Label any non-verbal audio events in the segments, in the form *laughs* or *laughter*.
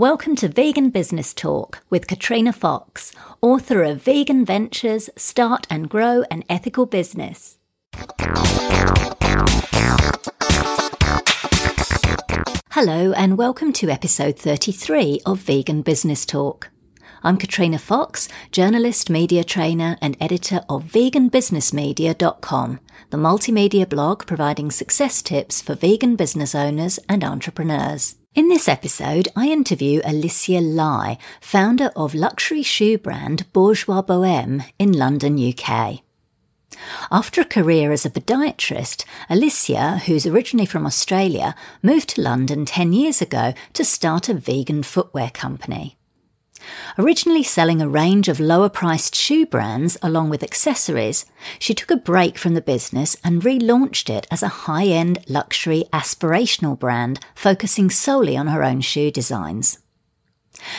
Welcome to Vegan Business Talk with Katrina Fox, author of Vegan Ventures Start and Grow an Ethical Business. Hello, and welcome to episode 33 of Vegan Business Talk. I'm Katrina Fox, journalist, media trainer, and editor of veganbusinessmedia.com, the multimedia blog providing success tips for vegan business owners and entrepreneurs. In this episode, I interview Alicia Lai, founder of luxury shoe brand Bourgeois Boheme in London, UK. After a career as a podiatrist, Alicia, who's originally from Australia, moved to London 10 years ago to start a vegan footwear company. Originally selling a range of lower priced shoe brands along with accessories, she took a break from the business and relaunched it as a high end luxury aspirational brand focusing solely on her own shoe designs.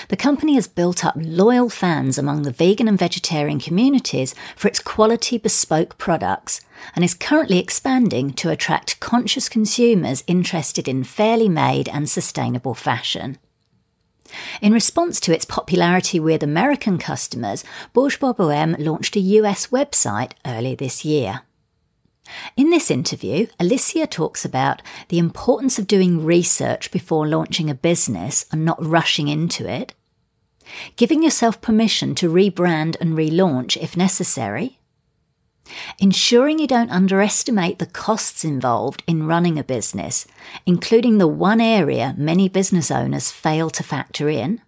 The company has built up loyal fans among the vegan and vegetarian communities for its quality bespoke products and is currently expanding to attract conscious consumers interested in fairly made and sustainable fashion. In response to its popularity with American customers, Bourgeois Boheme launched a US website early this year. In this interview, Alicia talks about the importance of doing research before launching a business and not rushing into it, giving yourself permission to rebrand and relaunch if necessary, ensuring you don't underestimate the costs involved in running a business, including the one area many business owners fail to factor in,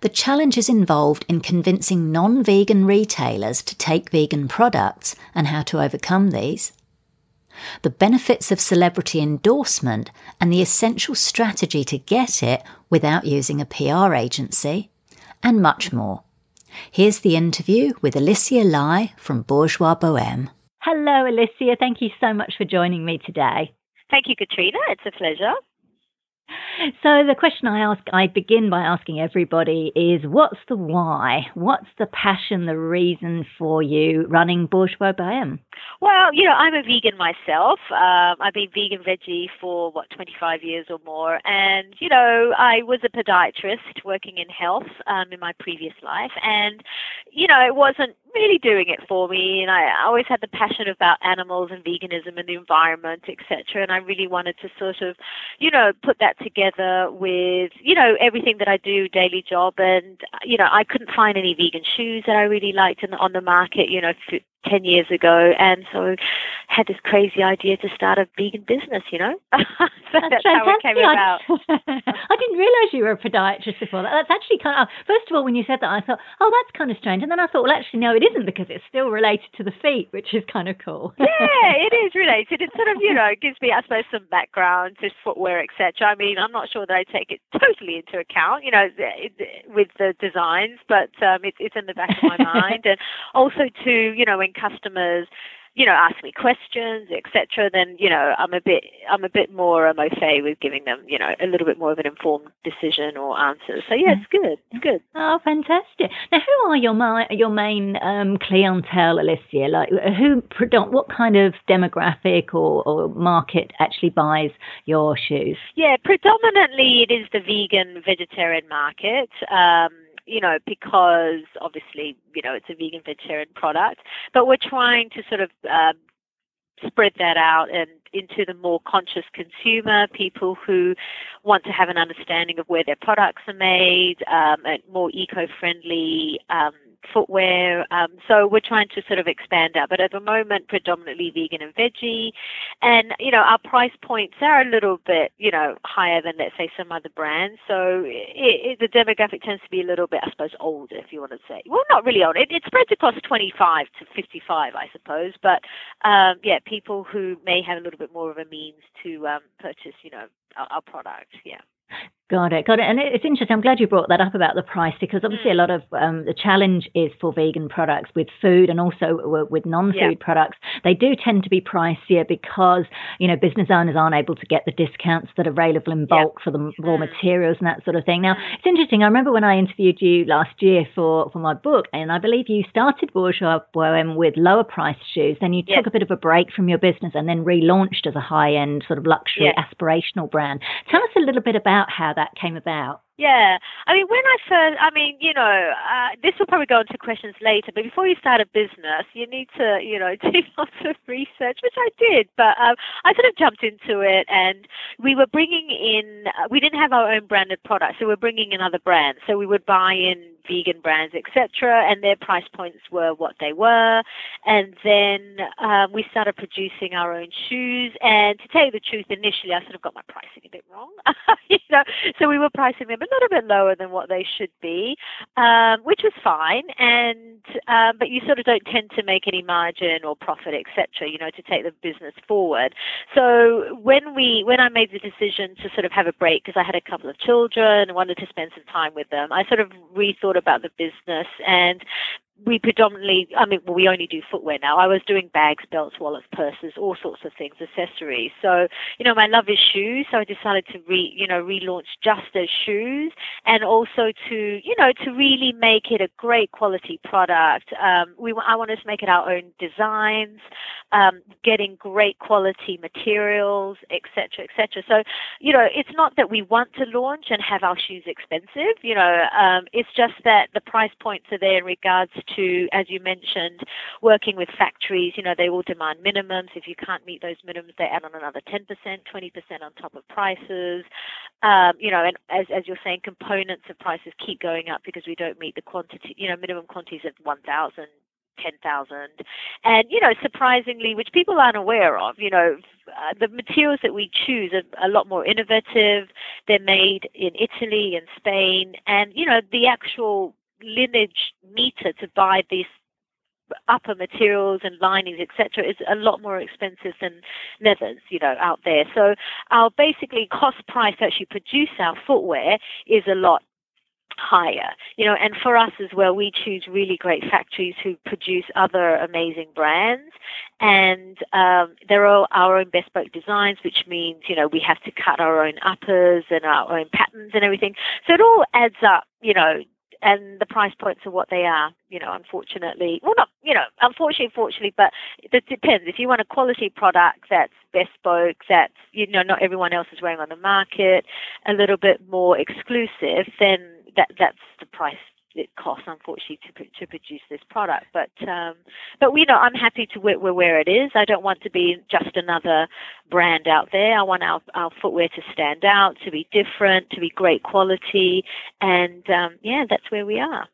the challenges involved in convincing non vegan retailers to take vegan products and how to overcome these, the benefits of celebrity endorsement and the essential strategy to get it without using a PR agency, and much more. Here's the interview with Alicia Lai from Bourgeois Boheme. Hello, Alicia. Thank you so much for joining me today. Thank you, Katrina. It's a pleasure. So the question I ask, I begin by asking everybody is, what's the why? What's the passion, the reason for you running Bourgeois Boheme? Well, you know, I'm a vegan myself. Um, I've been vegan veggie for what 25 years or more, and you know, I was a podiatrist working in health um, in my previous life, and you know, it wasn't really doing it for me. And I always had the passion about animals and veganism and the environment, etc. And I really wanted to sort of, you know, put that together with you know everything that I do daily job, and you know, I couldn't find any vegan shoes that I really liked in, on the market. You know, 10 years ago and so had this crazy idea to start a vegan business you know? *laughs* So that's, that's how it came about. *laughs* I didn't realize you were a podiatrist before that. That's actually kind of first of all when you said that I thought oh that's kind of strange. And then I thought well actually no it isn't because it's still related to the feet which is kind of cool. Yeah *laughs* it is related. It sort of you know gives me I suppose some background to footwear etc I mean I'm not sure that I take it totally into account you know with the designs but um, it, it's in the back of my mind. And also to you know when customers you know ask me questions etc then you know i'm a bit i'm a bit more am okay with giving them you know a little bit more of an informed decision or answer. So yeah it's good it's good. Oh fantastic. Now who are your my, your main um, clientele alicia like who what kind of demographic or, or market actually buys your shoes? Yeah predominantly it is the vegan vegetarian market. Um, you know, because obviously, you know, it's a vegan vegetarian product, but we're trying to sort of um, spread that out and into the more conscious consumer, people who want to have an understanding of where their products are made, um, and more eco-friendly um, footwear. Um, so we're trying to sort of expand out, but at the moment, predominantly vegan and veggie. And, you know, our price points are a little bit, you know, higher than, let's say, some other brands. So it, it, the demographic tends to be a little bit, I suppose, older, if you want to say. Well, not really old. It, it spreads across 25 to 55, I suppose. But, um, yeah, people who may have a little bit more of a means to um, purchase, you know, our, our product. Yeah. Got it, got it. And it's interesting. I'm glad you brought that up about the price because obviously a mm. lot of um, the challenge is for vegan products with food and also with non-food yeah. products. They do tend to be pricier because you know business owners aren't able to get the discounts that are available in bulk yeah. for the raw mm. materials and that sort of thing. Now mm. it's interesting. I remember when I interviewed you last year for for my book, and I believe you started Bourgeois Boheme with lower priced shoes. Then you yeah. took a bit of a break from your business and then relaunched as a high end sort of luxury aspirational brand. Tell us a little bit about how that came about? Yeah, I mean, when I first, I mean, you know, uh, this will probably go into questions later, but before you start a business, you need to, you know, *laughs* do lots of research, which I did, but um, I sort of jumped into it and we were bringing in, uh, we didn't have our own branded products, so we we're bringing in other brands. So we would buy in vegan brands, etc., and their price points were what they were. And then um, we started producing our own shoes. And to tell you the truth, initially I sort of got my pricing a bit wrong, *laughs* you know. So we were pricing them a little bit lower than what they should be, um, which was fine. And um, but you sort of don't tend to make any margin or profit, etc. You know, to take the business forward. So when we when I made the decision to sort of have a break because I had a couple of children and wanted to spend some time with them, I sort of rethought about the business and we predominantly, I mean, well, we only do footwear now. I was doing bags, belts, wallets, purses, all sorts of things, accessories. So, you know, my love is shoes. So I decided to re, you know, relaunch just as shoes and also to, you know, to really make it a great quality product. Um, we, I wanted to make it our own designs, um, getting great quality materials, etc., etc. So, you know, it's not that we want to launch and have our shoes expensive. You know, um, it's just that the price points are there in regards to, as you mentioned, working with factories. You know, they all demand minimums. If you can't meet those minimums, they add on another 10%, 20% on top of prices. Um, you know, and as, as you're saying, components of prices keep going up because we don't meet the quantity, you know, minimum quantities of 1,000 10,000. And, you know, surprisingly, which people aren't aware of, you know, uh, the materials that we choose are a lot more innovative. They're made in Italy and Spain. And, you know, the actual lineage meter to buy these upper materials and linings, etc., is a lot more expensive than leathers, you know, out there. So our basically cost price to actually produce our footwear is a lot higher you know and for us as well we choose really great factories who produce other amazing brands and um, they're all our own bespoke designs which means you know we have to cut our own uppers and our own patterns and everything so it all adds up you know and the price points are what they are. You know, unfortunately, well, not you know, unfortunately, fortunately, but it depends. If you want a quality product that's bespoke, that's you know, not everyone else is wearing on the market, a little bit more exclusive, then that that's the price it costs, unfortunately, to to produce this product. But um, but you know, I'm happy to where, where it is. I don't want to be just another brand out there. I want our our footwear to stand out, to be different, to be great quality, and um, yeah, that's where we are.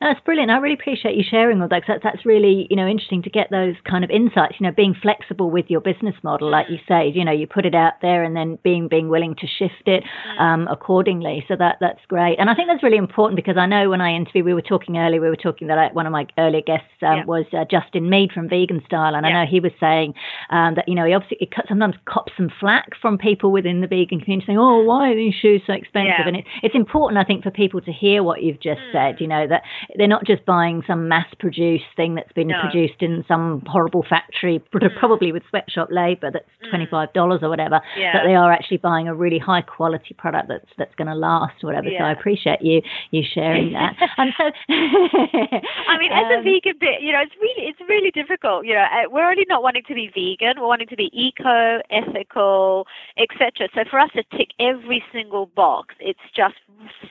That's brilliant. I really appreciate you sharing all that because that's, that's really, you know, interesting to get those kind of insights, you know, being flexible with your business model, like you say, you know, you put it out there and then being, being willing to shift it um, accordingly. So that, that's great. And I think that's really important because I know when I interviewed, we were talking earlier, we were talking that I, one of my earlier guests um, yeah. was uh, Justin Mead from Vegan Style. And yeah. I know he was saying um, that, you know, he obviously it sometimes cops some flack from people within the vegan community saying, oh, why are these shoes so expensive? Yeah. And it, it's important, I think, for people to hear what you've just mm. said, you know, that they're not just buying some mass produced thing that's been no. produced in some horrible factory, *laughs* mm. probably with sweatshop labour that's mm. $25 or whatever, yeah. but they are actually buying a really high quality product that's that's going to last or whatever. Yeah. So I appreciate you you sharing that. *laughs* and so I mean, as a *laughs* um, vegan bit, you know, it's really it's really difficult. You know, uh, we're only not wanting to be vegan, we're wanting to be eco, ethical, etc. So for us to tick every single box, it's just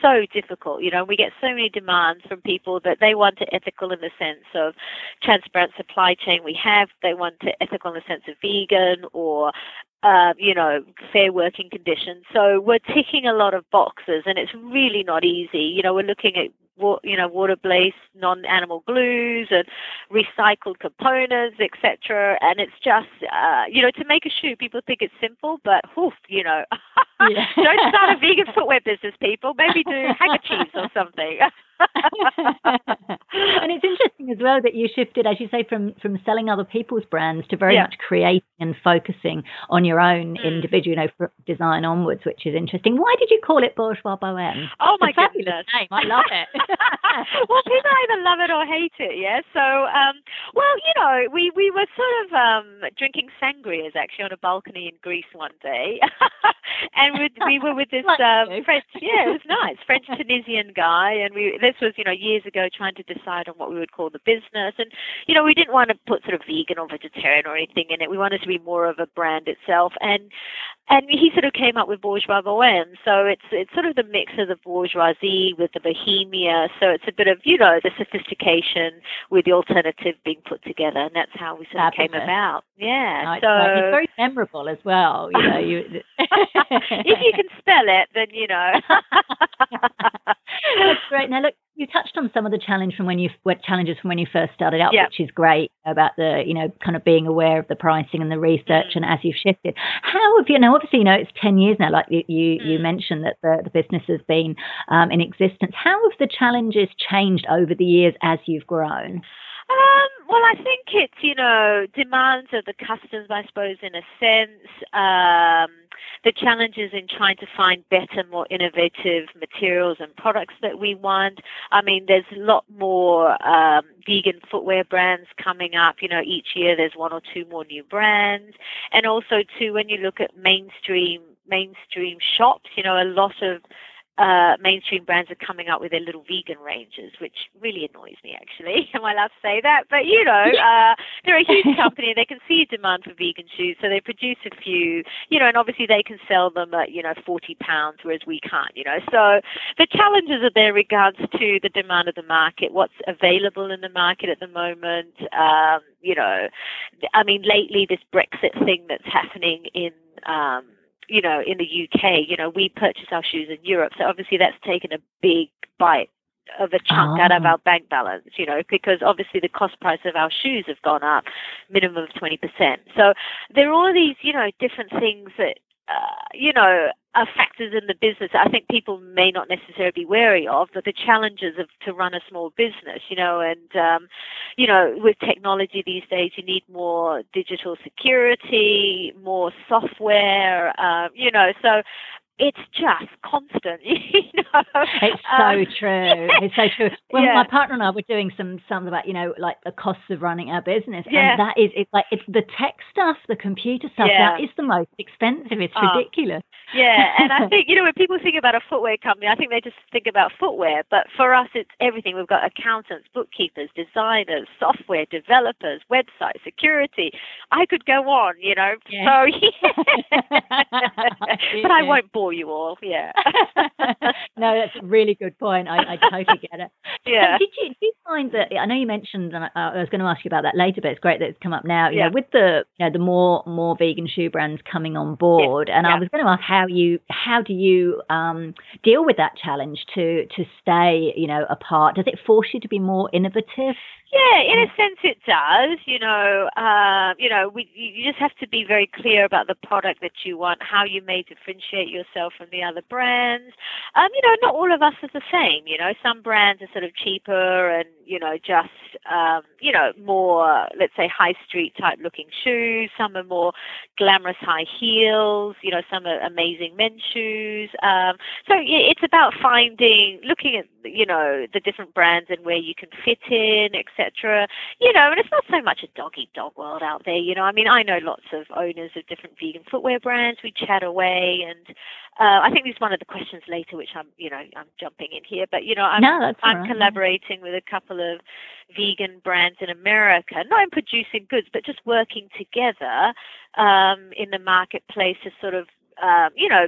so difficult. You know, we get so many demands from people that they want it ethical in the sense of transparent supply chain we have. They want it ethical in the sense of vegan or uh, you know, fair working conditions. So we're ticking a lot of boxes, and it's really not easy. You know, we're looking at you know water-based non-animal glues and recycled components, etc. And it's just uh, you know to make a shoe, people think it's simple, but oof, you know, *laughs* yeah. don't start a vegan footwear business, people. Maybe do *laughs* handkerchiefs or something. *laughs* *laughs* and it's interesting as well that you shifted, as you say, from from selling other people's brands to very yeah. much creating and focusing on your own mm. individual, you know, design onwards, which is interesting. Why did you call it Bourgeois Bohème? Oh my goodness, name. I love it. *laughs* well, people either love it or hate it, yeah. So, um, well, you know, we we were sort of um, drinking sangrias actually on a balcony in Greece one day, *laughs* and we, we were with this um, French, yeah, it was nice French Tunisian guy, and we this was, you know, years ago trying to decide on what we would call the business. And, you know, we didn't want to put sort of vegan or vegetarian or anything in it. We wanted to be more of a brand itself. And and he sort of came up with bourgeois bohème. So it's it's sort of the mix of the bourgeoisie with the bohemia. So it's a bit of you know the sophistication with the alternative being put together, and that's how we sort of came about. Yeah. No, so it's very memorable as well. You know, you *laughs* *laughs* if you can spell it, then you know. *laughs* that's great. Now look, you touched on some of the challenge from when you challenges from when you first started out, which is great about the you know kind of being aware of the pricing and the research, mm. and as you've shifted, how have you now? Obviously, you know it's ten years now. Like you you, mm. you mentioned that the, the business has been um, in existence. How have the challenges changed over the years as you've grown? Um, well, I think it's, you know, demands of the customers, I suppose, in a sense. Um, the challenges in trying to find better, more innovative materials and products that we want. I mean, there's a lot more um, vegan footwear brands coming up. You know, each year there's one or two more new brands. And also, too, when you look at mainstream mainstream shops, you know, a lot of uh, mainstream brands are coming up with their little vegan ranges, which really annoys me actually. *laughs* Am I allowed to say that? But you know, uh, they're a huge *laughs* company. They can see a demand for vegan shoes, so they produce a few. You know, and obviously they can sell them at you know forty pounds, whereas we can't. You know, so the challenges are there regards to the demand of the market, what's available in the market at the moment. Um, you know, I mean, lately this Brexit thing that's happening in um, you know, in the UK, you know, we purchase our shoes in Europe. So obviously that's taken a big bite of a chunk oh. out of ah. our bank balance, you know, because obviously the cost price of our shoes have gone up minimum of 20%. So there are all these, you know, different things that uh, you know, are factors in the business I think people may not necessarily be wary of, but the challenges of to run a small business, you know, and um, you know, with technology these days, you need more digital security, more software, uh, you know, so it's just constant. *laughs* You know? It's so um, true. *laughs* It's so true. Well, yeah. my partner and I were doing some some about you know like the costs of running our business, yeah. and that is it's like it's the tech stuff, the computer stuff yeah. that is the most expensive. It's oh. ridiculous. Yeah, and I *laughs* think you know when people think about a footwear company, I think they just think about footwear, but for us, it's everything. We've got accountants, bookkeepers, designers, software developers, website security. I could go on, you know. Yeah. So yeah, but I won't bore you all. Yeah. *laughs* no, that's a really good point. I, I totally get it. *laughs* Yeah. So did you did you find that? I know you mentioned, and I, I, was going to ask you about that later, but it's great that it's come up now. You yeah. know, with the you know the more more vegan shoe brands coming on board, yeah. and yeah. I was going to ask how you how do you um, deal with that challenge to to stay you know apart? Does it force you to be more innovative? Yeah, in a sense it does. You know, uh, you know, we, you just have to be very clear about the product that you want, how you may differentiate yourself from the other brands. Um, you know, not all of us are the same. You know, some brands are sort of cheaper and you know just um, you know more, let's say, high street type looking shoes. Some are more glamorous high heels. You know, some are amazing men's shoes. Um, so it's about finding, looking at you know the different brands and where you can fit in, etc etc. You know, and it's not so much a dog eat dog world out there. You know, I mean, I know lots of owners of different vegan footwear brands. We chat away, and uh, I think this is one of the questions later, which I'm, you know, I'm jumping in here. But you know, I'm, no, I'm right. collaborating with a couple of vegan brands in America, not in producing goods, but just working together um, in the marketplace to sort of, um, you know,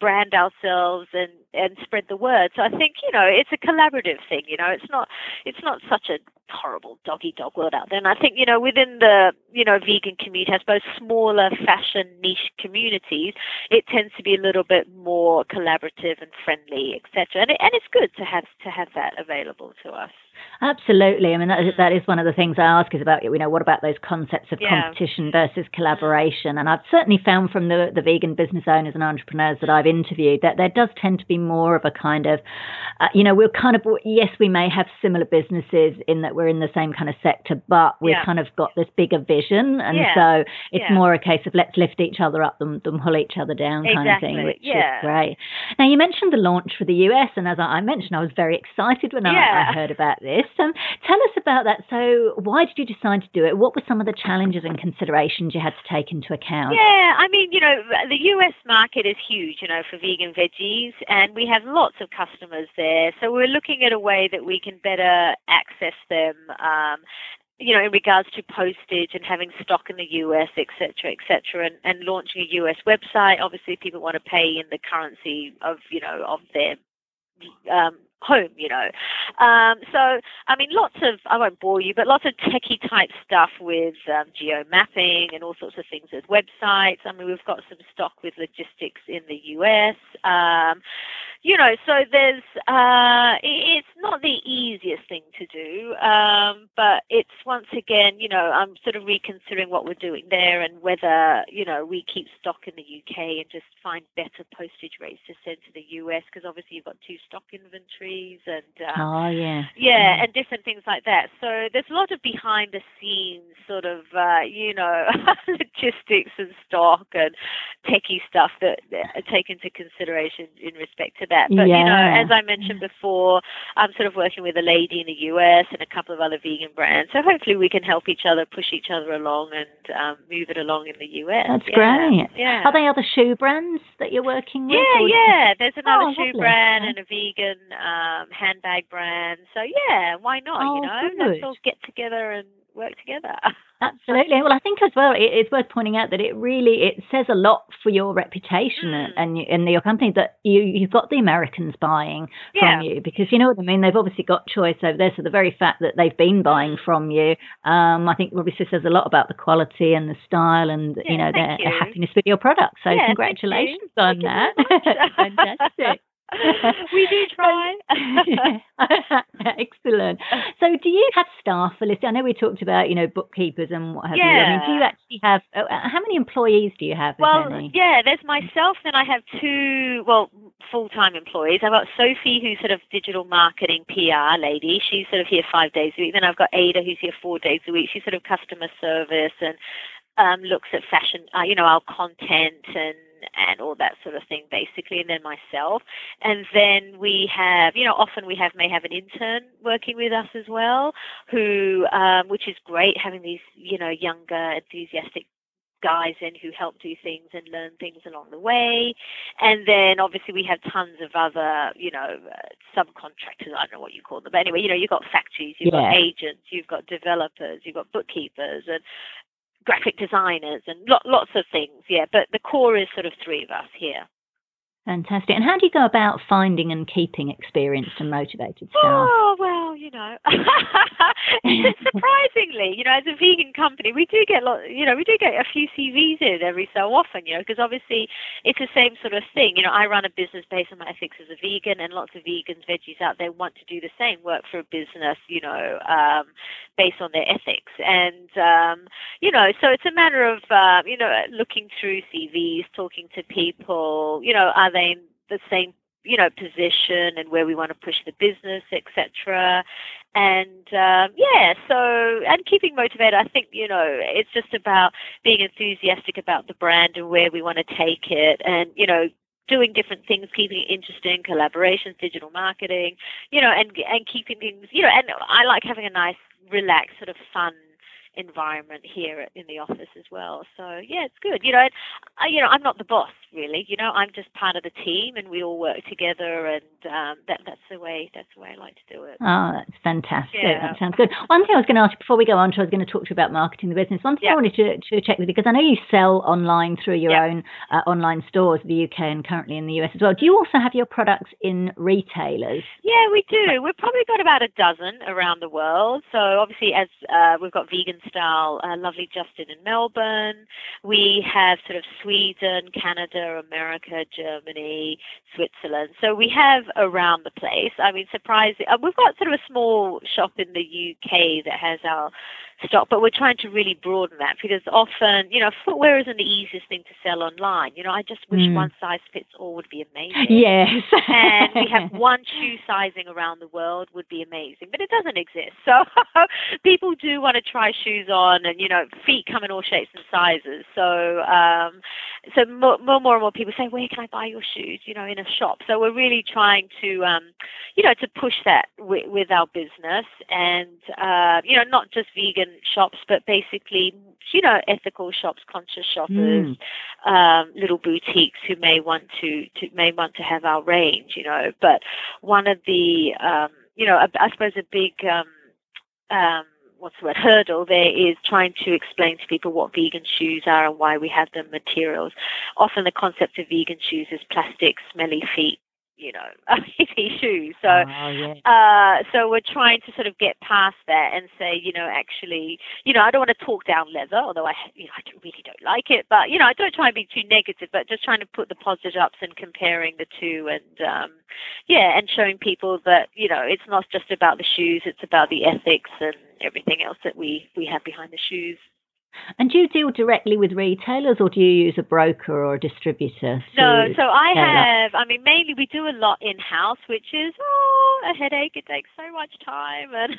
brand ourselves and and spread the word. So I think you know it's a collaborative thing. You know, it's not it's not such a horrible doggy dog world out there. And I think you know within the you know vegan community, I suppose smaller fashion niche communities, it tends to be a little bit more collaborative and friendly, etc. And it, and it's good to have to have that available to us. Absolutely. I mean, that is, that is one of the things I ask is about, you know, what about those concepts of yeah. competition versus collaboration? And I've certainly found from the, the vegan business owners and entrepreneurs that I've interviewed that there does tend to be more of a kind of, uh, you know, we're kind of, yes, we may have similar businesses in that we're in the same kind of sector, but we've yeah. kind of got this bigger vision. And yeah. so it's more a case of let's lift each other up than, than pull each other down kind exactly. of thing, which is great. Now, you mentioned the launch for the US, and as I mentioned, I was very excited when I, I heard about this. Um, tell us about that. So, why did you decide to do it? What were some of the challenges and considerations you had to take into account? Yeah, I mean, you know, the US market is huge, you know, for vegan veggies, and we have lots of customers there there. So we're looking at a way that we can better access them. Um, you know, in regards to postage and having stock in the US, et cetera, et cetera, and, and launching a US website. Obviously, people want to pay in the currency of, you know, of their um, home, you know. Um, so, I mean, lots of, I won't bore you, but lots of techie type stuff with um, geo mapping and all sorts of things with websites. I mean, we've got some stock with logistics in the US. Um, you know, so there's, uh, it's not the easiest thing to do, um, but it's once again, you know, I'm sort of reconsidering what we're doing there and whether, you know, we keep stock in the UK and just find better postage rates to send to the US because obviously you've got two stock inventories and, um, oh, yeah. Yeah, and different things like that. So there's a lot of behind the scenes sort of, uh, you know, *laughs* logistics and stock and techie stuff that, that take into consideration in respect to that. But yeah. you know, as I mentioned before, I'm sort of working with a lady in the US and a couple of other vegan brands. So hopefully we can help each other, push each other along, and um, move it along in the US. That's yeah. great. Yeah. Are they other shoe brands that you're working with? Yeah, yeah. There's another Oh, shoe lovely. brand and a vegan um, handbag brand. So yeah, why not? Oh, you know, good. let's all get together and work together. *laughs* Absolutely. Well, I think as well, it, it's worth pointing out that it really it says a lot for your reputation Mm. and and your company that you you've got the Americans buying Yeah. from you because you know what I mean. They've obviously got choice over there, so the very fact that they've been buying Mm. from you, um, I think obviously says a lot about the quality and the style and you know their you. happiness with your product. So Yeah, congratulations on that. *laughs* *laughs* Fantastic. *laughs* we do try. *laughs* Excellent. So, do you have staff for listing? I know we talked about, you know, bookkeepers and what have you. I mean, do you actually have? Uh, uh, how many employees do you have? Well, yeah, there's myself, then I have two, well, full-time employees. I've got Sophie, who's sort of digital marketing PR lady. She's sort of here five days a week. Then I've got Ada, who's here four days a week. She's sort of customer service and um, looks at fashion, uh, you know, our content and and all that sort of thing, basically. And then myself, and then we have, you know, often we have may have an intern working with us as well, who, um, which is great, having these, you know, younger, enthusiastic guys in who help do things and learn things along the way. And then obviously we have tons of other, you know, uh, subcontractors. I don't know what you call them. But anyway, you know, you've got factories, you've got agents, you've got developers, you've got bookkeepers and graphic designers and lo- lots of things. Yeah, but the core is sort of three of us here. Fantastic. And how do you go about finding and keeping experienced and motivated staff? Oh well, you know, *laughs* surprisingly, you know, as a vegan company, we do get lot, you know, we do get a few CVs in every so often, you know, because obviously it's the same sort of thing. You know, I run a business based on my ethics as a vegan, and lots of vegans, veggies out there want to do the same, work for a business, you know, um, based on their ethics, and um, you know, so it's a matter of um, you know looking through CVs, talking to people, you know, are they the same you know position and where we want to push the business etc and um, yeah so and keeping motivated. I think you know it's just about being enthusiastic about the brand and where we want to take it and you know doing different things keeping it interesting collaborations digital marketing you know and and keeping things you know and i like having a nice relaxed sort of fun environment here in the office as well. So yeah, it's good. You know, I, you know, I'm not the boss really. You know, I'm just part of the team, and we all work together, and um, that that's the way that's the way I like to do it. Oh, that's fantastic. Yeah. That sounds good. One thing I was going to ask you before we go on to, I was going to talk to you about marketing the business. One thing I wanted to, to check with you, because I know you sell online through your Yeah. own uh, online stores, in the UK and currently in the US as well. Do you also have your products in retailers? Yeah, we do. We've probably got about a dozen around the world. So obviously, as uh, we've got vegan style, uh, lovely Justin in Melbourne. We have sort of Sweden, Canada, America, Germany, Switzerland. So we have around the place. I mean, surprising. Uh, we've got sort of a small shop in the UK that has our stock, but we're trying to really broaden that because often, you know, footwear isn't the easiest thing to sell online. You know, I just wish Mm. one size fits all would be amazing Yes. and we have *laughs* one shoe sizing around the world would be amazing, but it doesn't exist. So *laughs* people do want to try shoes on, and you know, feet come in all shapes and sizes. So um, so more, more, more and more people say, where can I buy your shoes? You know, in a shop. So we're really trying to, um, you know, to push that with, with our business, and uh, you know, not just vegan shops, but basically, you know, ethical shops, conscious shoppers, mm. um, little boutiques who may want to, to may want to have our range. You know, but one of the, um, you know, I, I suppose a big um, um, what's the word hurdle there is trying to explain to people what vegan shoes are and why we have the materials. Often the concept of vegan shoes is plastic, smelly feet, you know, *laughs* shoes. So, oh, yeah. uh, so we're trying to sort of get past that and say, you know, actually, you know, I don't want to talk down leather, although I, you know, I really don't like it. But you know, I don't try and be too negative, but just trying to put the positive ups and comparing the two, and um, yeah, and showing people that you know, it's not just about the shoes; it's about the ethics and everything else that we we have behind the shoes. And do you deal directly with retailers or do you use a broker or a distributor? No, so I have, I mean, mainly we do a lot in house, which is oh, a headache. It takes so much time and,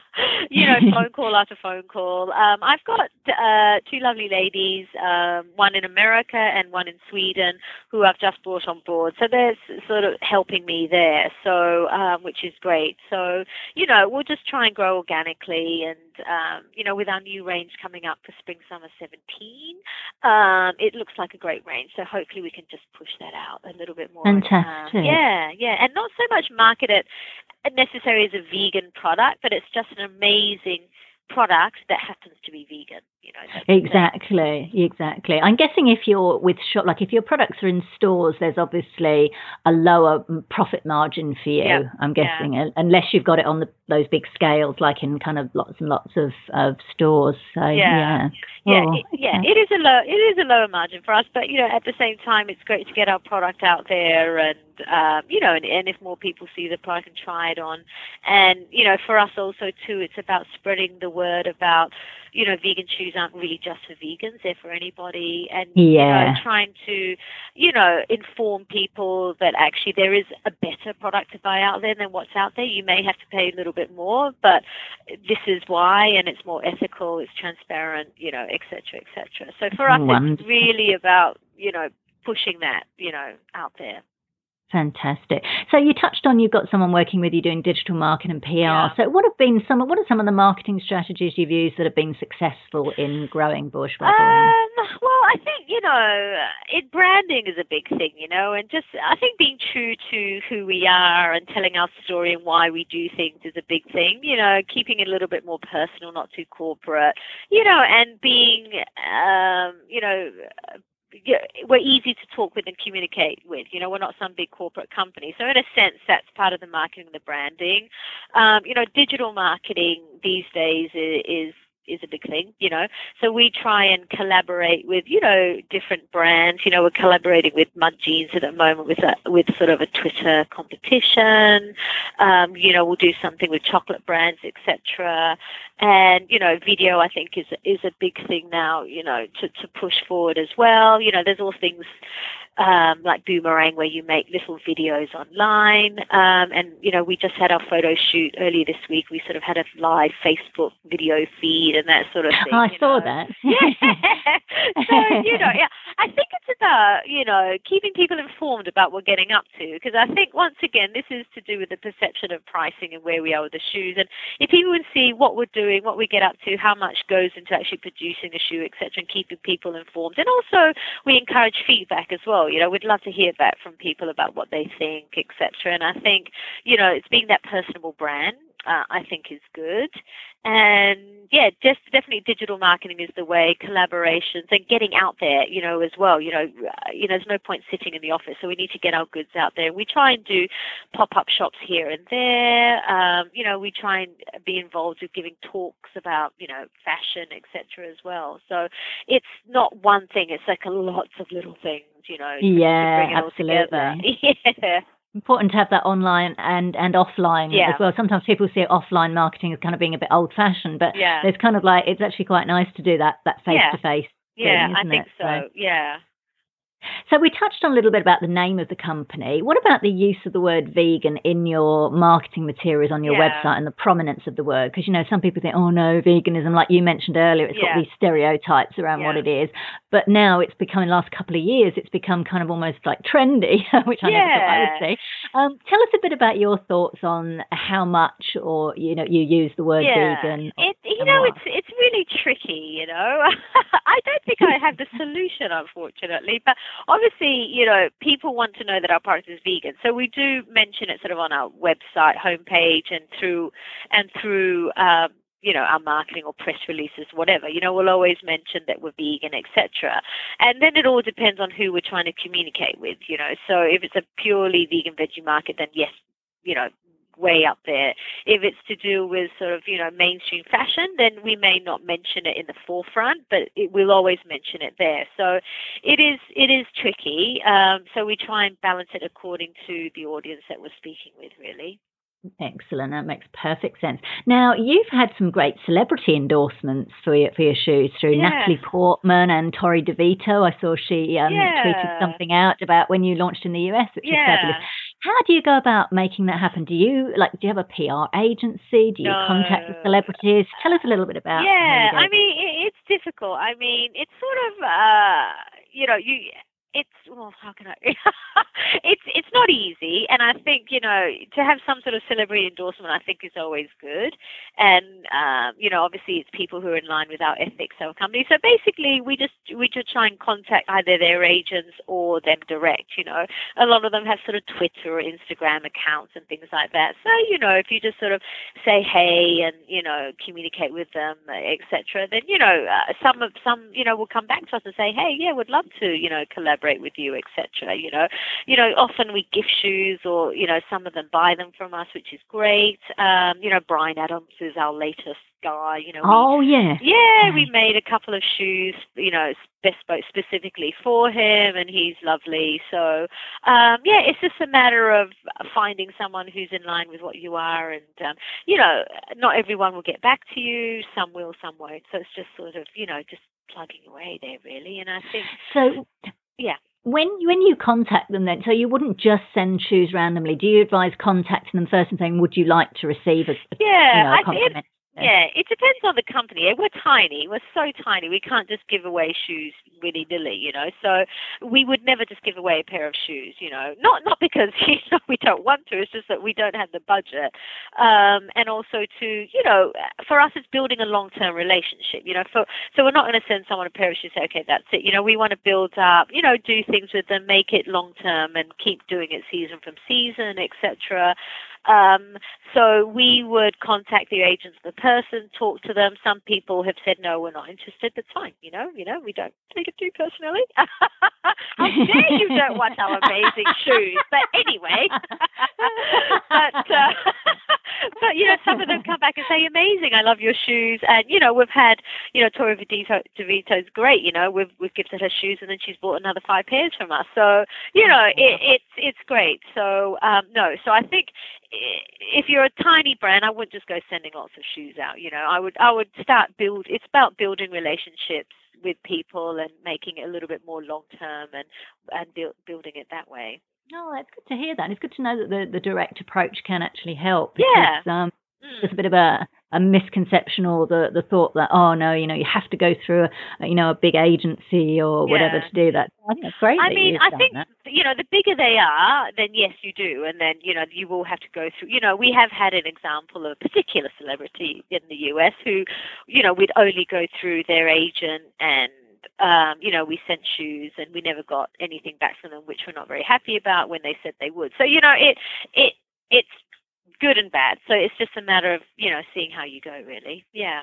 *laughs* you know, phone call *laughs* after phone call. Um, I've got uh, two lovely ladies, um, one in America and one in Sweden, who I've just brought on board. So they're sort of helping me there, so um, which is great. So, you know, we'll just try and grow organically and, um, you know, with our new range coming up for spring summer 17. Um, it looks like a great range, so hopefully we can just push that out a little bit more. Fantastic. Um, yeah, yeah, and not so much market it necessarily as a vegan product, but it's just an amazing product that happens to be vegan. You know, exactly, exactly. I'm guessing if you're with shop, like if your products are in stores, there's obviously a lower profit margin for you. Yeah. I'm guessing, yeah. unless you've got it on the, those big scales, like in kind of lots and lots of, of stores. So yeah, yeah, yeah, oh, it, yeah. It is a low, it is a lower margin for us, but you know, at the same time, it's great to get our product out there and um, you know, and, and if more people see the product and try it on, and you know, for us also too, it's about spreading the word about you know, vegan shoes aren't really just for vegans; they're for anybody, and yeah. you know, trying to, you know, inform people that actually there is a better product to buy out there than what's out there. You may have to pay a little bit more, but this is why, and it's more ethical, it's transparent, you know, etc., etc. So for us, Wonderful. it's really about you know pushing that you know out there. Fantastic. So you touched on you've got someone working with you doing digital marketing and PR. Yeah. So what have been some what are some of the marketing strategies you've used that have been successful in growing Bourgeois? Um, well, I think you know, it branding is a big thing, you know, and just I think being true to who we are and telling our story and why we do things is a big thing. You know, keeping it a little bit more personal, not too corporate. You know, and being, um, you know we're easy to talk with and communicate with. You know, we're not some big corporate company. So in a sense, that's part of the marketing, the branding. Um, you know, digital marketing these days is, is is a big thing, you know. So we try and collaborate with, you know, different brands. You know, we're collaborating with Mud Jeans at the moment with a with sort of a Twitter competition. Um, you know, we'll do something with chocolate brands, etc. And you know, video I think is is a big thing now. You know, to to push forward as well. You know, there's all things um, like Boomerang, where you make little videos online. Um, and, you know, we just had our photo shoot earlier this week. We sort of had a live Facebook video feed and that sort of *laughs* thing. I saw know. that. *laughs* yeah. *laughs* so, you know, yeah, I think it's about, you know, keeping people informed about what we're getting up to. Because I think, once again, this is to do with the perception of pricing and where we are with the shoes. And if people would see what we're doing, what we get up to, how much goes into actually producing a shoe, etc., and keeping people informed. And also, we encourage feedback as well. You know, we'd love to hear back from people about what they think, etc. And I think, you know, it's being that personable brand uh, I think is good. And yeah, just definitely digital marketing is the way. Collaborations and getting out there, you know, as well. You know, uh, you know, there's no point sitting in the office, so we need to get our goods out there. We try and do pop-up shops here and there. Um, you know, we try and be involved with giving talks about, you know, fashion, etc. as well. So it's not one thing; it's like a lots of little things. You know, *laughs* yeah, absolutely. yeah important to have that online and and offline yeah. as well. Sometimes people see offline marketing as kind of being a bit old fashioned, but yeah. there's kind of like it's actually quite nice to do that that face to face. Yeah, I think so. so. Yeah. So we touched on a little bit about the name of the company. What about the use of the word vegan in your marketing materials on your yeah. website and the prominence of the word? Because you know some people think, oh no, veganism, like you mentioned earlier, it's yeah. got these stereotypes around yeah. what it is. But now it's become in the last couple of years, it's become kind of almost like trendy, *laughs* which I never thought I would say. Um, tell us a bit about your thoughts on how much or you know you use the word vegan. It, you know, what. it's it's really tricky. You know, *laughs* I don't think I have the solution, unfortunately, but obviously, you know, people want to know that our product is vegan. So we do mention it sort of on our website homepage and through and through um, you know our marketing or press releases whatever. You know we'll always mention that we're vegan etc and then it all depends on who we're trying to communicate with you know. So if it's a purely vegan veggie market then yes you know way up there. If it's to do with sort of, you know, mainstream fashion, then we may not mention it in the forefront, but it, we'll always mention it there. So it is it is tricky. Um, so we try and balance it according to the audience that we're speaking with, really. Excellent. That makes perfect sense. Now, you've had some great celebrity endorsements for your, for your shoes through yeah. Natalie Portman and Torrey DeVito. I saw she um, yeah. tweeted something out about when you launched in the US, which yeah. is fabulous. How do you go about making that happen? Do you like? Do you have a PR agency? Do you no. contact the celebrities? Tell us a little bit about. Yeah, I mean, it's difficult. I mean, it's sort of, uh, you know, you it's well, how can I? *laughs* it's it's not easy, and I think you know to have some sort of celebrity endorsement, I think is always good, and um, you know obviously it's people who are in line with our ethics of company. So basically, we just we just try and contact either their agents or them direct. You know, a lot of them have sort of Twitter or Instagram accounts and things like that. So you know, if you just sort of say hey and you know communicate with them, etc., then you know uh, some of some you know will come back to us and say hey yeah, we'd love to you know collaborate collaborate with you, etc. You know, you know, often we gift shoes, or you know, some of them buy them from us, which is great. Um, you know, Bryan Adams is our latest guy. You know, oh yeah, yeah, we made a couple of shoes. You know, bespoke specifically for him, and he's lovely. So, um, yeah, it's just a matter of finding someone who's in line with what you are, and um, you know, not everyone will get back to you. Some will, some won't. So it's just sort of, you know, just plugging away there really and i think so yeah. When when you contact them then, so you wouldn't just send shoes randomly. Do you advise contacting them first and saying, "Would you like to receive a, yeah, you know, a compliment?" Yeah, it depends on the company. We're tiny. We're so tiny. We can't just give away shoes willy nilly, you know. So we would never just give away a pair of shoes, you know. Not not because *laughs* you know we don't want to. It's just that we don't have the budget. Um, and also to you know, for us, it's building a long term relationship. You know, for so we're not going to send someone a pair of shoes. Say, okay, that's it. You know, we want to build up. You know, do things with them, make it long term, and keep doing it season from season, etc. Um, so we would contact the agents the person, talk to them. Some people have said, no, we're not interested. That's fine. You know, you know, we don't take it too personally. *laughs* How dare you don't want our amazing shoes? But anyway, *laughs* but, uh, *laughs* but, you know, some of them come back and say, amazing, I love your shoes. And, you know, we've had, you know, Torrey DeVito, DeVito's great. You know, we've, we've gifted her shoes and then she's bought another five pairs from us. So, you know, it, it's, it's great. So, um, no, so I think if you're a tiny brand, I wouldn't just go sending lots of shoes out. You know, I would I would start build. It's about building relationships with people and making it a little bit more long term and and build, building it that way. Oh, that's good to hear that. It's good to know that the, the direct approach can actually help. Because, yeah. Um, mm. There's a bit of a, a misconception or the, the thought that oh no you know you have to go through a you know a big agency or whatever to do that i think it's great i mean i think that. you know the bigger they are then yes you do and then you know you will have to go through you know we have had an example of a particular celebrity in the us who you know we'd only go through their agent and um, you know, we sent shoes and we never got anything back from them, which we're not very happy about when they said they would. So, you know, it, it, it's good and bad. So it's just a matter of you know seeing how you go, really. Yeah.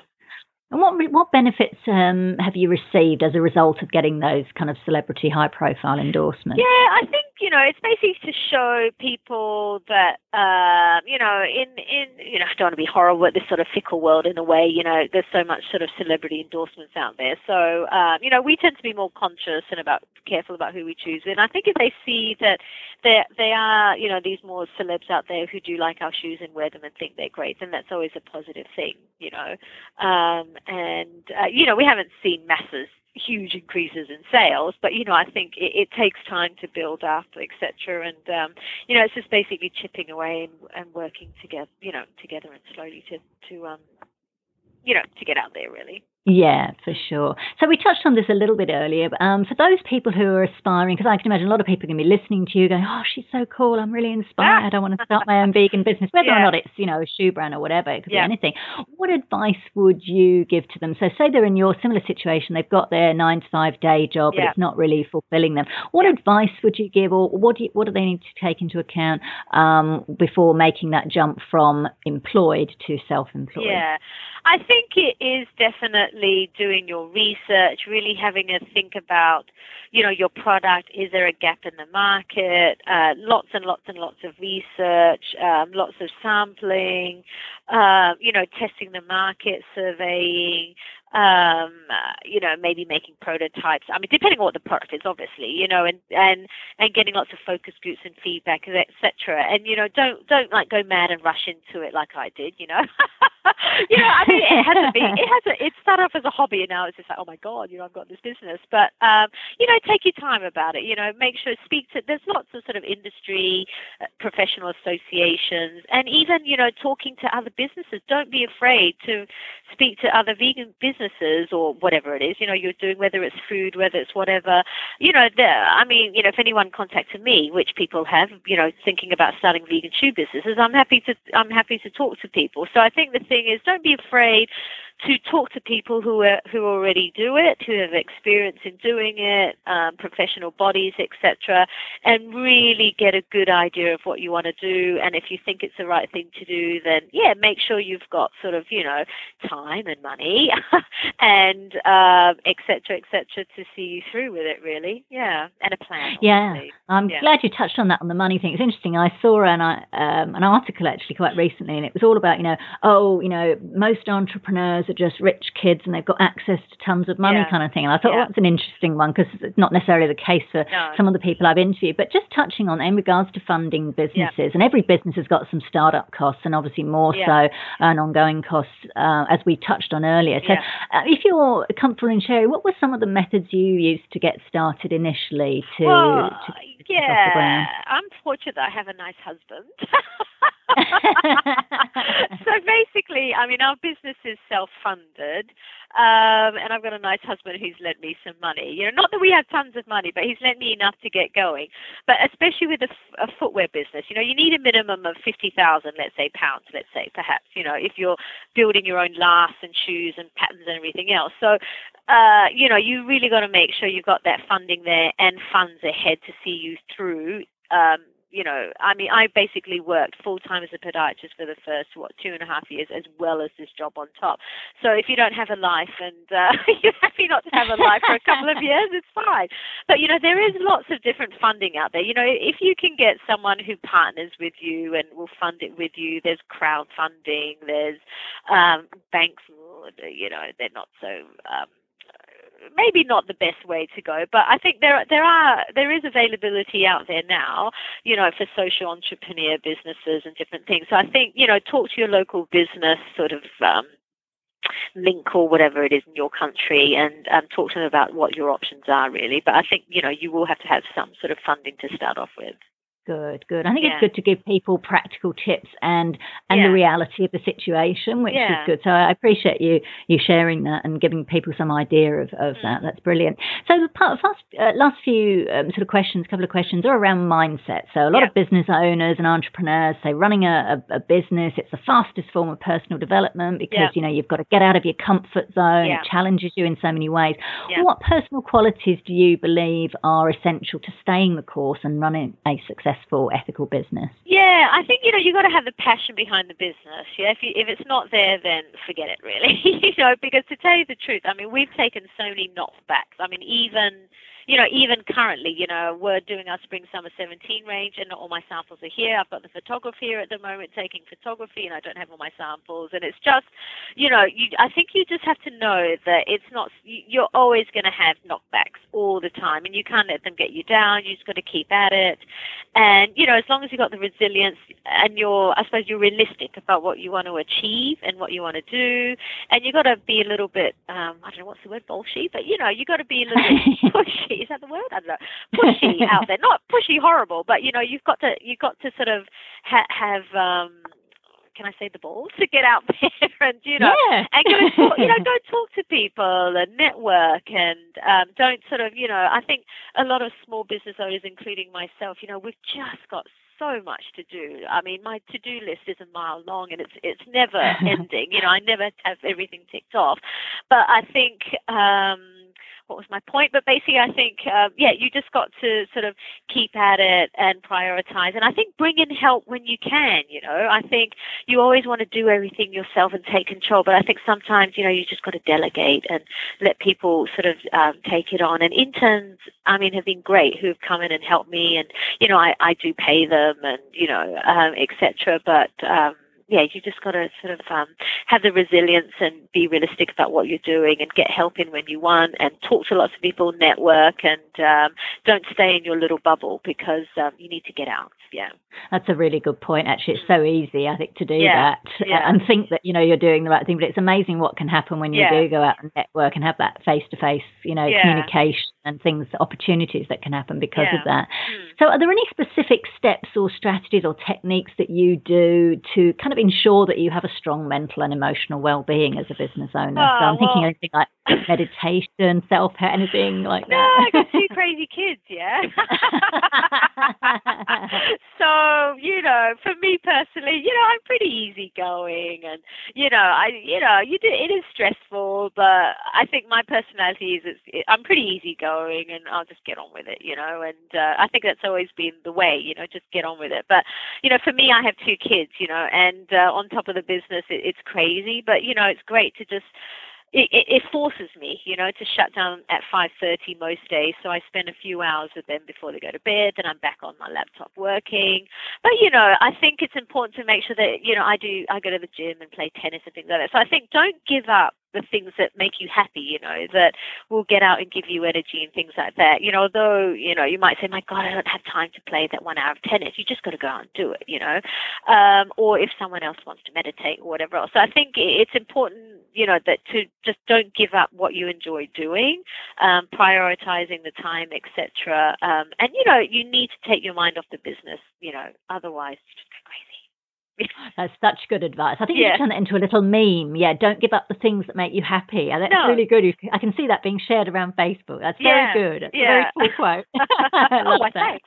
And what what benefits um, have you received as a result of getting those kind of celebrity high profile endorsements? Yeah, I think you know it's basically to show people that uh, you know in in you know I don't want to be horrible but this sort of fickle world in a way. You know, there's so much sort of celebrity endorsements out there. So um, you know we tend to be more conscious and about careful about who we choose. And I think if they see that there they are you know these more celebs out there who do like our shoes and wear them and think they're great, then that's always a positive thing. You know. Um, and uh, you know we haven't seen masses huge increases in sales, but you know, I think it, it takes time to build up, etc. And um, you know, it's just basically chipping away and, and working together, you know, together and slowly to to um, you know, to get out there really. Yeah, for sure. So we touched on this a little bit earlier. But, um, for those people who are aspiring, because I can imagine a lot of people are going to be listening to you, going, "Oh, she's so cool! I'm really inspired. I want to start my own *laughs* vegan business, whether yeah. or not it's you know a shoe brand or whatever. It could yeah. be anything." What advice would you give to them? So, say they're in your similar situation. They've got their nine to five day job, but yeah. it's not really fulfilling them. What advice would you give, or what do you, what do they need to take into account um, before making that jump from employed to self-employed? Yeah, I think it is definitely doing your research, really having a think about, you know, your product. Is there a gap in the market? Uh, lots and lots and lots of research, um, lots of sampling, uh, you know, testing the market, surveying, um, uh, you know, maybe making prototypes. I mean, depending on what the product is, obviously, you know, and and and getting lots of focus groups and feedback, etc. And you know, don't don't like go mad and rush into it like I did. You know, *laughs* you know, I mean, it has to be. It has a. It started off as a hobby, and now it's just like, oh my god, you know, I've got this business. But um, you know, take your time about it. You know, make sure speak to. There's lots of sort of industry, uh, professional associations, and even you know, talking to other businesses. Don't be afraid to speak to other vegan businesses or whatever it is, you know, you're doing, whether it's food, whether it's whatever, you know, there, I mean, you know, if anyone contacted me, which people have, you know, thinking about starting vegan shoe businesses, I'm happy to, I'm happy to talk to people. So I think the thing is, don't be afraid to talk to people who are, who already do it, who have experience in doing it, um, professional bodies, etc., and really get a good idea of what you want to do. And if you think it's the right thing to do, then yeah, make sure you've got sort of you know time and money *laughs* and etc. Um, etc. to see you through with it. Really, yeah, and a plan. Yeah, I'm yeah. glad you touched on that on the money thing. It's interesting. I saw an um, an article actually quite recently, and it was all about you know oh you know most entrepreneurs are just rich kids and they've got access to tons of money yeah. kind of thing. And I thought, yeah. well, that's an interesting one because it's not necessarily the case for no. some of the people I've interviewed. But just touching on in regards to funding businesses, yeah. and every business has got some startup costs and obviously more so an ongoing costs, uh, as we touched on earlier. So uh, if you're comfortable in sharing, what were some of the methods you used to get started initially to, well, to yeah, I'm fortunate that I have a nice husband. *laughs* *laughs* so basically, I mean, our business is self-funded, um, and I've got a nice husband who's lent me some money. You know, not that we have tons of money, but he's lent me enough to get going. But especially with a, a footwear business, you know, you need a minimum of fifty thousand, let's say, pounds. Let's say, perhaps, you know, if you're building your own lasts and shoes and patterns and everything else. So, uh, you know, you really got to make sure you've got that funding there and funds ahead to see you through um, you know, I mean, I basically worked full time as a podiatrist for the first what two and a half years, as well as this job on top. So if you don't have a life and uh, *laughs* you're happy not to have a life for a couple of *laughs* years, it's fine. But you know, there is lots of different funding out there. You know, if you can get someone who partners with you and will fund it with you, there's crowdfunding, there's um, banks. You know, they're not so. Um, maybe not the best way to go, but I think there there are there is availability out there now, you know, for social entrepreneur businesses and different things. So I think you know, talk to your local business sort of. Um, link or whatever it is in your country and um, talk to them about what your options are really but i think you know you will have to have some sort of funding to start off with Good, good. I think yeah. it's good to give people practical tips and and yeah. the reality of the situation, which yeah. is good. So I appreciate you you sharing that and giving people some idea of, of mm. that. That's brilliant. So the part, last, uh, last few um, sort of questions, a couple of questions, are around mindset. So a lot of business owners and entrepreneurs say running a, a, a, business it's the fastest form of personal development because you know you've got to get out of your comfort zone. It challenges you in so many ways. What personal qualities do you believe are essential to staying the course and running a successful successful ethical business? Yeah, I think you know you've got to have the passion behind the business. Yeah, if you, if it's not there, then forget it really. *laughs* you know, because to tell you the truth, I mean, we've taken so many knockbacks. I mean, even you know, even currently, you know, we're doing our spring summer 17 range, and not all my samples are here. I've got the photographer here at the moment taking photography, and I don't have all my samples. And it's just, you know, you, I think you just have to know that it's not. You're always going to have knockbacks all the time, and you can't let them get you down. You just got to keep at it, and you know, as long as you've got the resilience and you're, I suppose, you're realistic about what you want to achieve and what you want to do, and you've got to be a little bit, um, I don't know what's the word, bolshy, but you know, you've got to be a little bit *laughs* pushy. Is that the word? I don't know. Pushy *laughs* out there, not pushy horrible, but you know, you've got to you've got to sort of ha- have. um can I say the balls to get out *laughs* there and you know yeah. and go *laughs* talk, you know go talk to people and network and um, don't sort of you know I think a lot of small business owners, including myself, you know we've just got so much to do. I mean, my to-do list is a mile long, and it's it's never ending. You know, I never have everything ticked off. But I think um, what was my point? But basically, I think, uh, yeah, you just got to sort of keep at it and prioritize. And I think bring in help when you can, you know. I think you always want to do everything yourself and take control, but I think sometimes, you know, you just got to delegate and let people sort of um, take it on. And interns, I mean, have been great who've come in and helped me. And, you know, I, I do pay them and, you know, um, etc. But, um, yeah, you just got to sort of um, have the resilience and be realistic about what you're doing and get help in when you want and talk to lots of people, network, and um, don't stay in your little bubble because um, you need to get out. Yeah. That's a really good point. Actually, it's so easy, I think, to do yeah. that yeah. and think that you know you're doing the right thing. But it's amazing what can happen when you yeah. do go out and network and have that face-to-face, you know, communication and things, opportunities that can happen because of that. Mm. So, are there any specific steps or strategies or techniques that you do to kind of ensure that you have a strong mental and emotional well-being as a business owner? Oh, so, I'm oh, thinking well, anything like *laughs* meditation, self-care, anything like no, that. I got two *laughs* crazy kids, yeah. *laughs* so know, for me personally, you know, I'm pretty easygoing, and you know, I, you know, you do. It is stressful, but I think my personality is, it's, I'm pretty easygoing, and I'll just get on with it, you know. And uh, I think that's always been the way, you know, just get on with it. But you know, for me, I have two kids, you know, and uh, on top of the business, it, it's crazy, but you know, it's great to just it, it, it, forces me, you know, to shut down at 5:30 most days. So I spend a few hours with them before they go to bed. Then I'm back on my laptop working. But you know, I think it's important to make sure that you know I do. I go to the gym and play tennis and things like that. So I think don't give up the things that make you happy, you know, that will get out and give you energy and things like that. You know, although, you know, you might say, my God, I don't have time to play that one hour of tennis. You just got to go out and do it, you know. Um, or if someone else wants to meditate or whatever else. So I think it's important, you know, that to just don't give up what you enjoy doing, um, prioritizing the time, etc. Um, and, you know, you need to take your mind off the business, you know, otherwise you just crazy. *laughs* That's such good advice. I think Yeah. you turn that into a little meme. Yeah, don't give up the things that make you happy. And that's No. really good. I can see that being shared around Facebook. That's Yeah, very good. That's yeah. a very cool *laughs* quote. *laughs* I Oh, love why, that.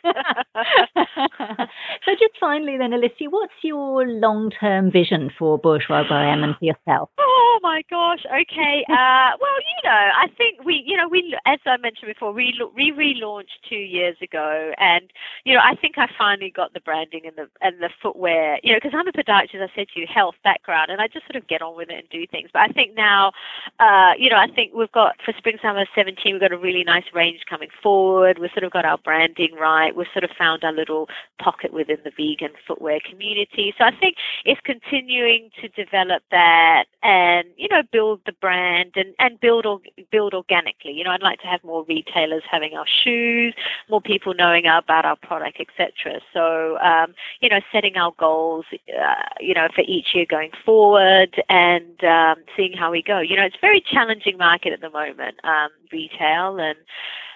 so just finally then, Alicia, what's your long-term vision for Bourgeois Boheme and for yourself? Oh my gosh. Okay. Uh, well, you know, I think we, you know, we, as I mentioned before, we we relaunched two years ago, and you know, I think I finally got the branding and the and the footwear. You know, because I'm a podiatrist, I said to you, health background, and I just sort of get on with it and do things. But I think now, uh, you know, I think we've got for spring summer 17, we've got a really nice range coming forward. We've sort of got our branding right. We've sort of found our little pocket within the vegan footwear community. So I think it's continuing to develop that and you know build the brand and and build or, build organically. You know, I'd like to have more retailers having our shoes, more people knowing about our product, etc. So um, you know, setting our goals, uh, you know, for each year going forward and um, seeing how we go. You know, it's a very challenging market at the moment, um, retail and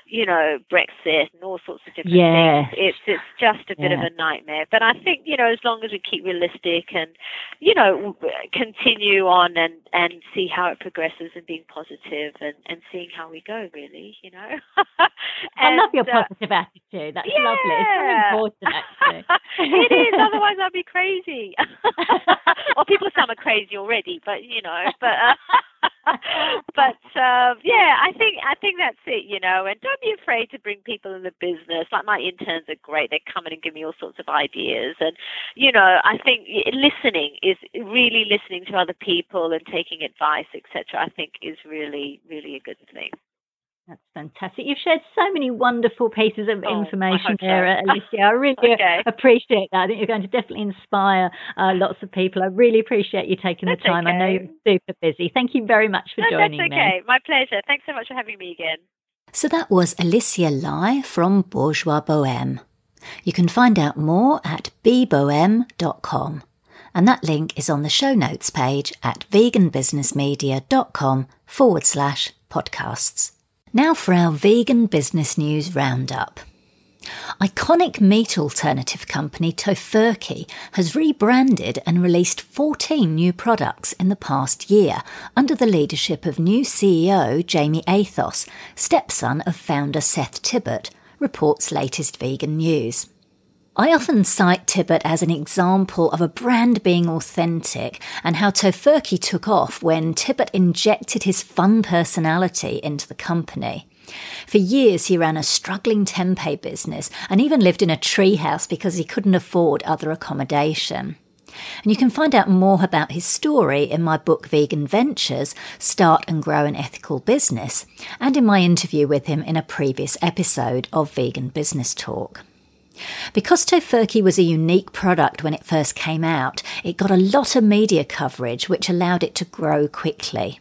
you know, Brexit and all sorts of different Yes. things. It's it's just a bit of a nightmare. But I think you know, as long as we keep realistic and you know, continue on and and see how it progresses and being positive and and seeing how we go, really, you know. *laughs* I love your And, uh, positive attitude. That's lovely. It's so yeah. important, actually. *laughs* it is. Otherwise, I'd be crazy. *laughs* well, people say I'm crazy already, but you know, but. Uh, *laughs* but *laughs* um, yeah, I think I think that's it, you know. And don't be afraid to bring people in the business. Like my interns are great; they come in and give me all sorts of ideas. And you know, I think listening is really listening to other people and taking advice, etc. I think is really really a good thing. That's fantastic. You've shared so many wonderful pieces of oh, information there, so. Alicia. I really *laughs* okay. appreciate that. I think you're going to definitely inspire uh, lots of people. I really appreciate you taking that's the time. Okay. I know you're super busy. Thank you very much for no, joining me. That's okay. Me. My pleasure. Thanks so much for having me again. So that was Alicia Lai from Bourgeois Bohème. You can find out more at bboheme.com. And that link is on the show notes page at veganbusinessmedia.com forward slash podcasts. Now for our vegan business news roundup. Iconic meat alternative company Tofurky has rebranded and released 14 new products in the past year under the leadership of new CEO Jaime Athos, stepson of founder Seth Tibbott, reports latest vegan news. I often cite Tibbott as an example of a brand being authentic and how Tofurky took off when Tibbott injected his fun personality into the company. For years, he ran a struggling tempeh business and even lived in a treehouse because he couldn't afford other accommodation. And you can find out more about his story in my book Vegan Ventures Start and Grow an Ethical Business, and in my interview with him in a previous episode of Vegan Business Talk. Because Tofurky was a unique product when it first came out, it got a lot of media coverage, which allowed it to grow quickly.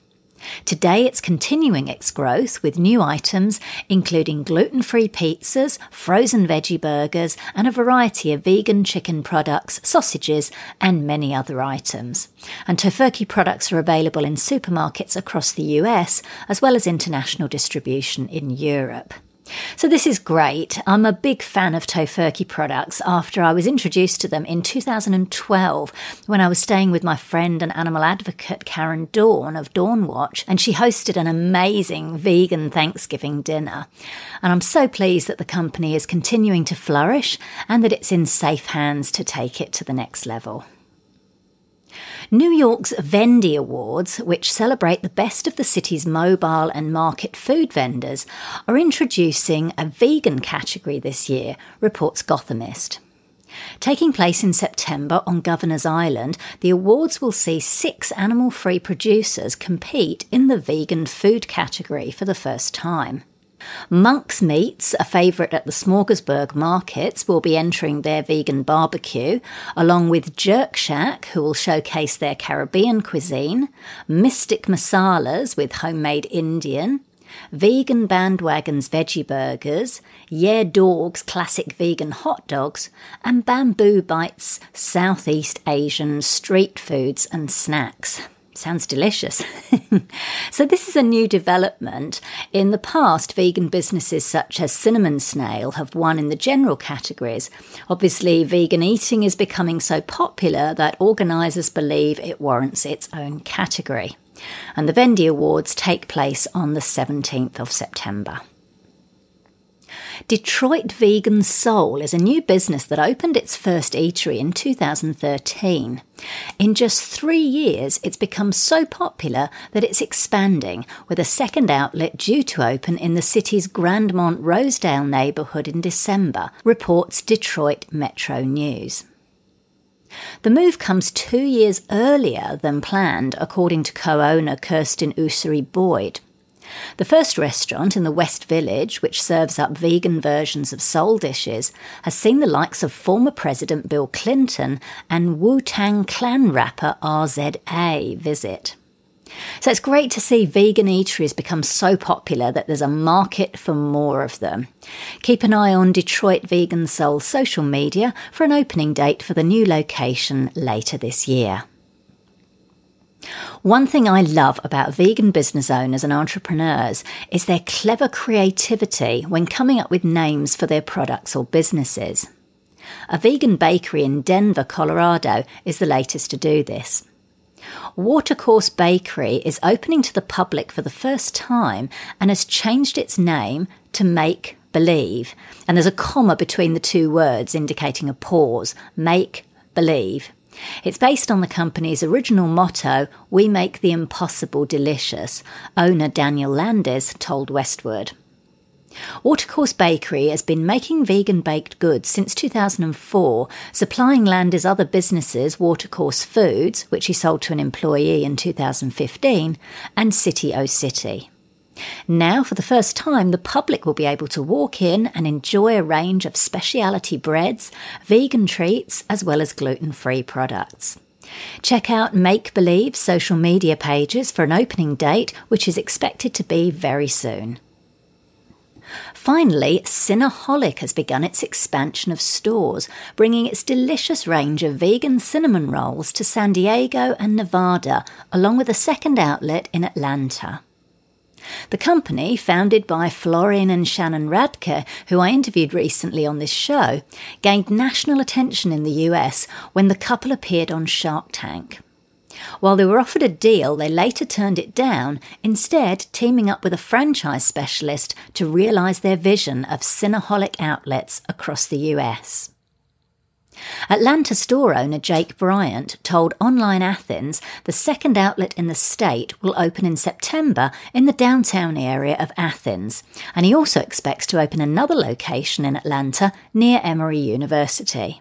Today, it's continuing its growth with new items, including gluten free pizzas, frozen veggie burgers, and a variety of vegan chicken products, sausages, and many other items. And Tofurky products are available in supermarkets across the US, as well as international distribution in Europe. So this is great. I'm a big fan of Tofurky products after I was introduced to them in 2012 when I was staying with my friend and animal advocate Karen Dawn of Dawn Watch and she hosted an amazing vegan Thanksgiving dinner. And I'm so pleased that the company is continuing to flourish and that it's in safe hands to take it to the next level. New York's Vendy Awards, which celebrate the best of the city's mobile and market food vendors, are introducing a vegan category this year, reports Gothamist. Taking place in September on Governor's Island, the awards will see six animal free producers compete in the vegan food category for the first time. Monk's Meats, a favourite at the Smorgasburg markets, will be entering their vegan barbecue, along with Jerk Shack, who will showcase their Caribbean cuisine, Mystic Masalas with homemade Indian, Vegan Bandwagon's veggie burgers, Yeah Dawg's classic vegan hot dogs, and Bamboo Bites Southeast Asian street foods and snacks. Sounds delicious. *laughs* so, this is a new development. In the past, vegan businesses such as Cinnamon Snail have won in the general categories. Obviously, vegan eating is becoming so popular that organisers believe it warrants its own category. And the Vendy Awards take place on the 17th of September. Detroit Vegan Soul is a new business that opened its first eatery in 2013. In just three years, it's become so popular that it's expanding, with a second outlet due to open in the city's Grandmont Rosedale neighbourhood in December, reports Detroit Metro News. The move comes two years earlier than planned, according to co owner Kirsten Ussery Boyd. The first restaurant in the West Village, which serves up vegan versions of soul dishes, has seen the likes of former President Bill Clinton and Wu Tang Clan rapper RZA visit. So it's great to see vegan eateries become so popular that there's a market for more of them. Keep an eye on Detroit Vegan Soul social media for an opening date for the new location later this year. One thing I love about vegan business owners and entrepreneurs is their clever creativity when coming up with names for their products or businesses. A vegan bakery in Denver, Colorado is the latest to do this. Watercourse Bakery is opening to the public for the first time and has changed its name to Make Believe. And there's a comma between the two words indicating a pause. Make Believe. It's based on the company's original motto, We Make the Impossible Delicious, owner Daniel Landes told Westword. Watercourse Bakery has been making vegan baked goods since 2004, supplying Landes' other businesses, Watercourse Foods, which he sold to an employee in 2015, and City O City. Now, for the first time, the public will be able to walk in and enjoy a range of specialty breads, vegan treats, as well as gluten free products. Check out Make Believe social media pages for an opening date, which is expected to be very soon. Finally, Cinnaholic has begun its expansion of stores, bringing its delicious range of vegan cinnamon rolls to San Diego and Nevada, along with a second outlet in Atlanta. The company, founded by Florian and Shannon Radke, who I interviewed recently on this show, gained national attention in the US when the couple appeared on Shark Tank. While they were offered a deal, they later turned it down, instead, teaming up with a franchise specialist to realise their vision of Cinnaholic outlets across the US. Atlanta store owner Jake Bryant told Online Athens the second outlet in the state will open in September in the downtown area of Athens, and he also expects to open another location in Atlanta near Emory University.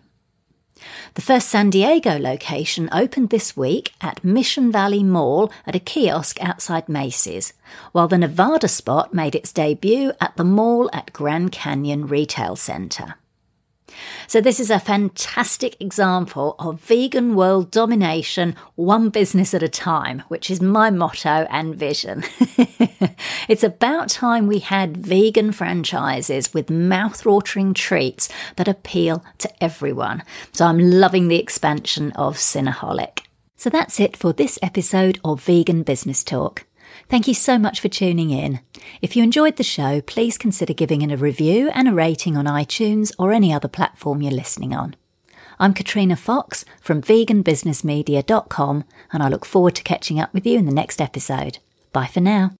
The first San Diego location opened this week at Mission Valley Mall at a kiosk outside Macy's, while the Nevada spot made its debut at the mall at Grand Canyon Retail Center. So, this is a fantastic example of vegan world domination, one business at a time, which is my motto and vision. *laughs* it's about time we had vegan franchises with mouth-watering treats that appeal to everyone. So, I'm loving the expansion of Cinnaholic. So, that's it for this episode of Vegan Business Talk. Thank you so much for tuning in. If you enjoyed the show, please consider giving it a review and a rating on iTunes or any other platform you're listening on. I'm Katrina Fox from veganbusinessmedia.com and I look forward to catching up with you in the next episode. Bye for now.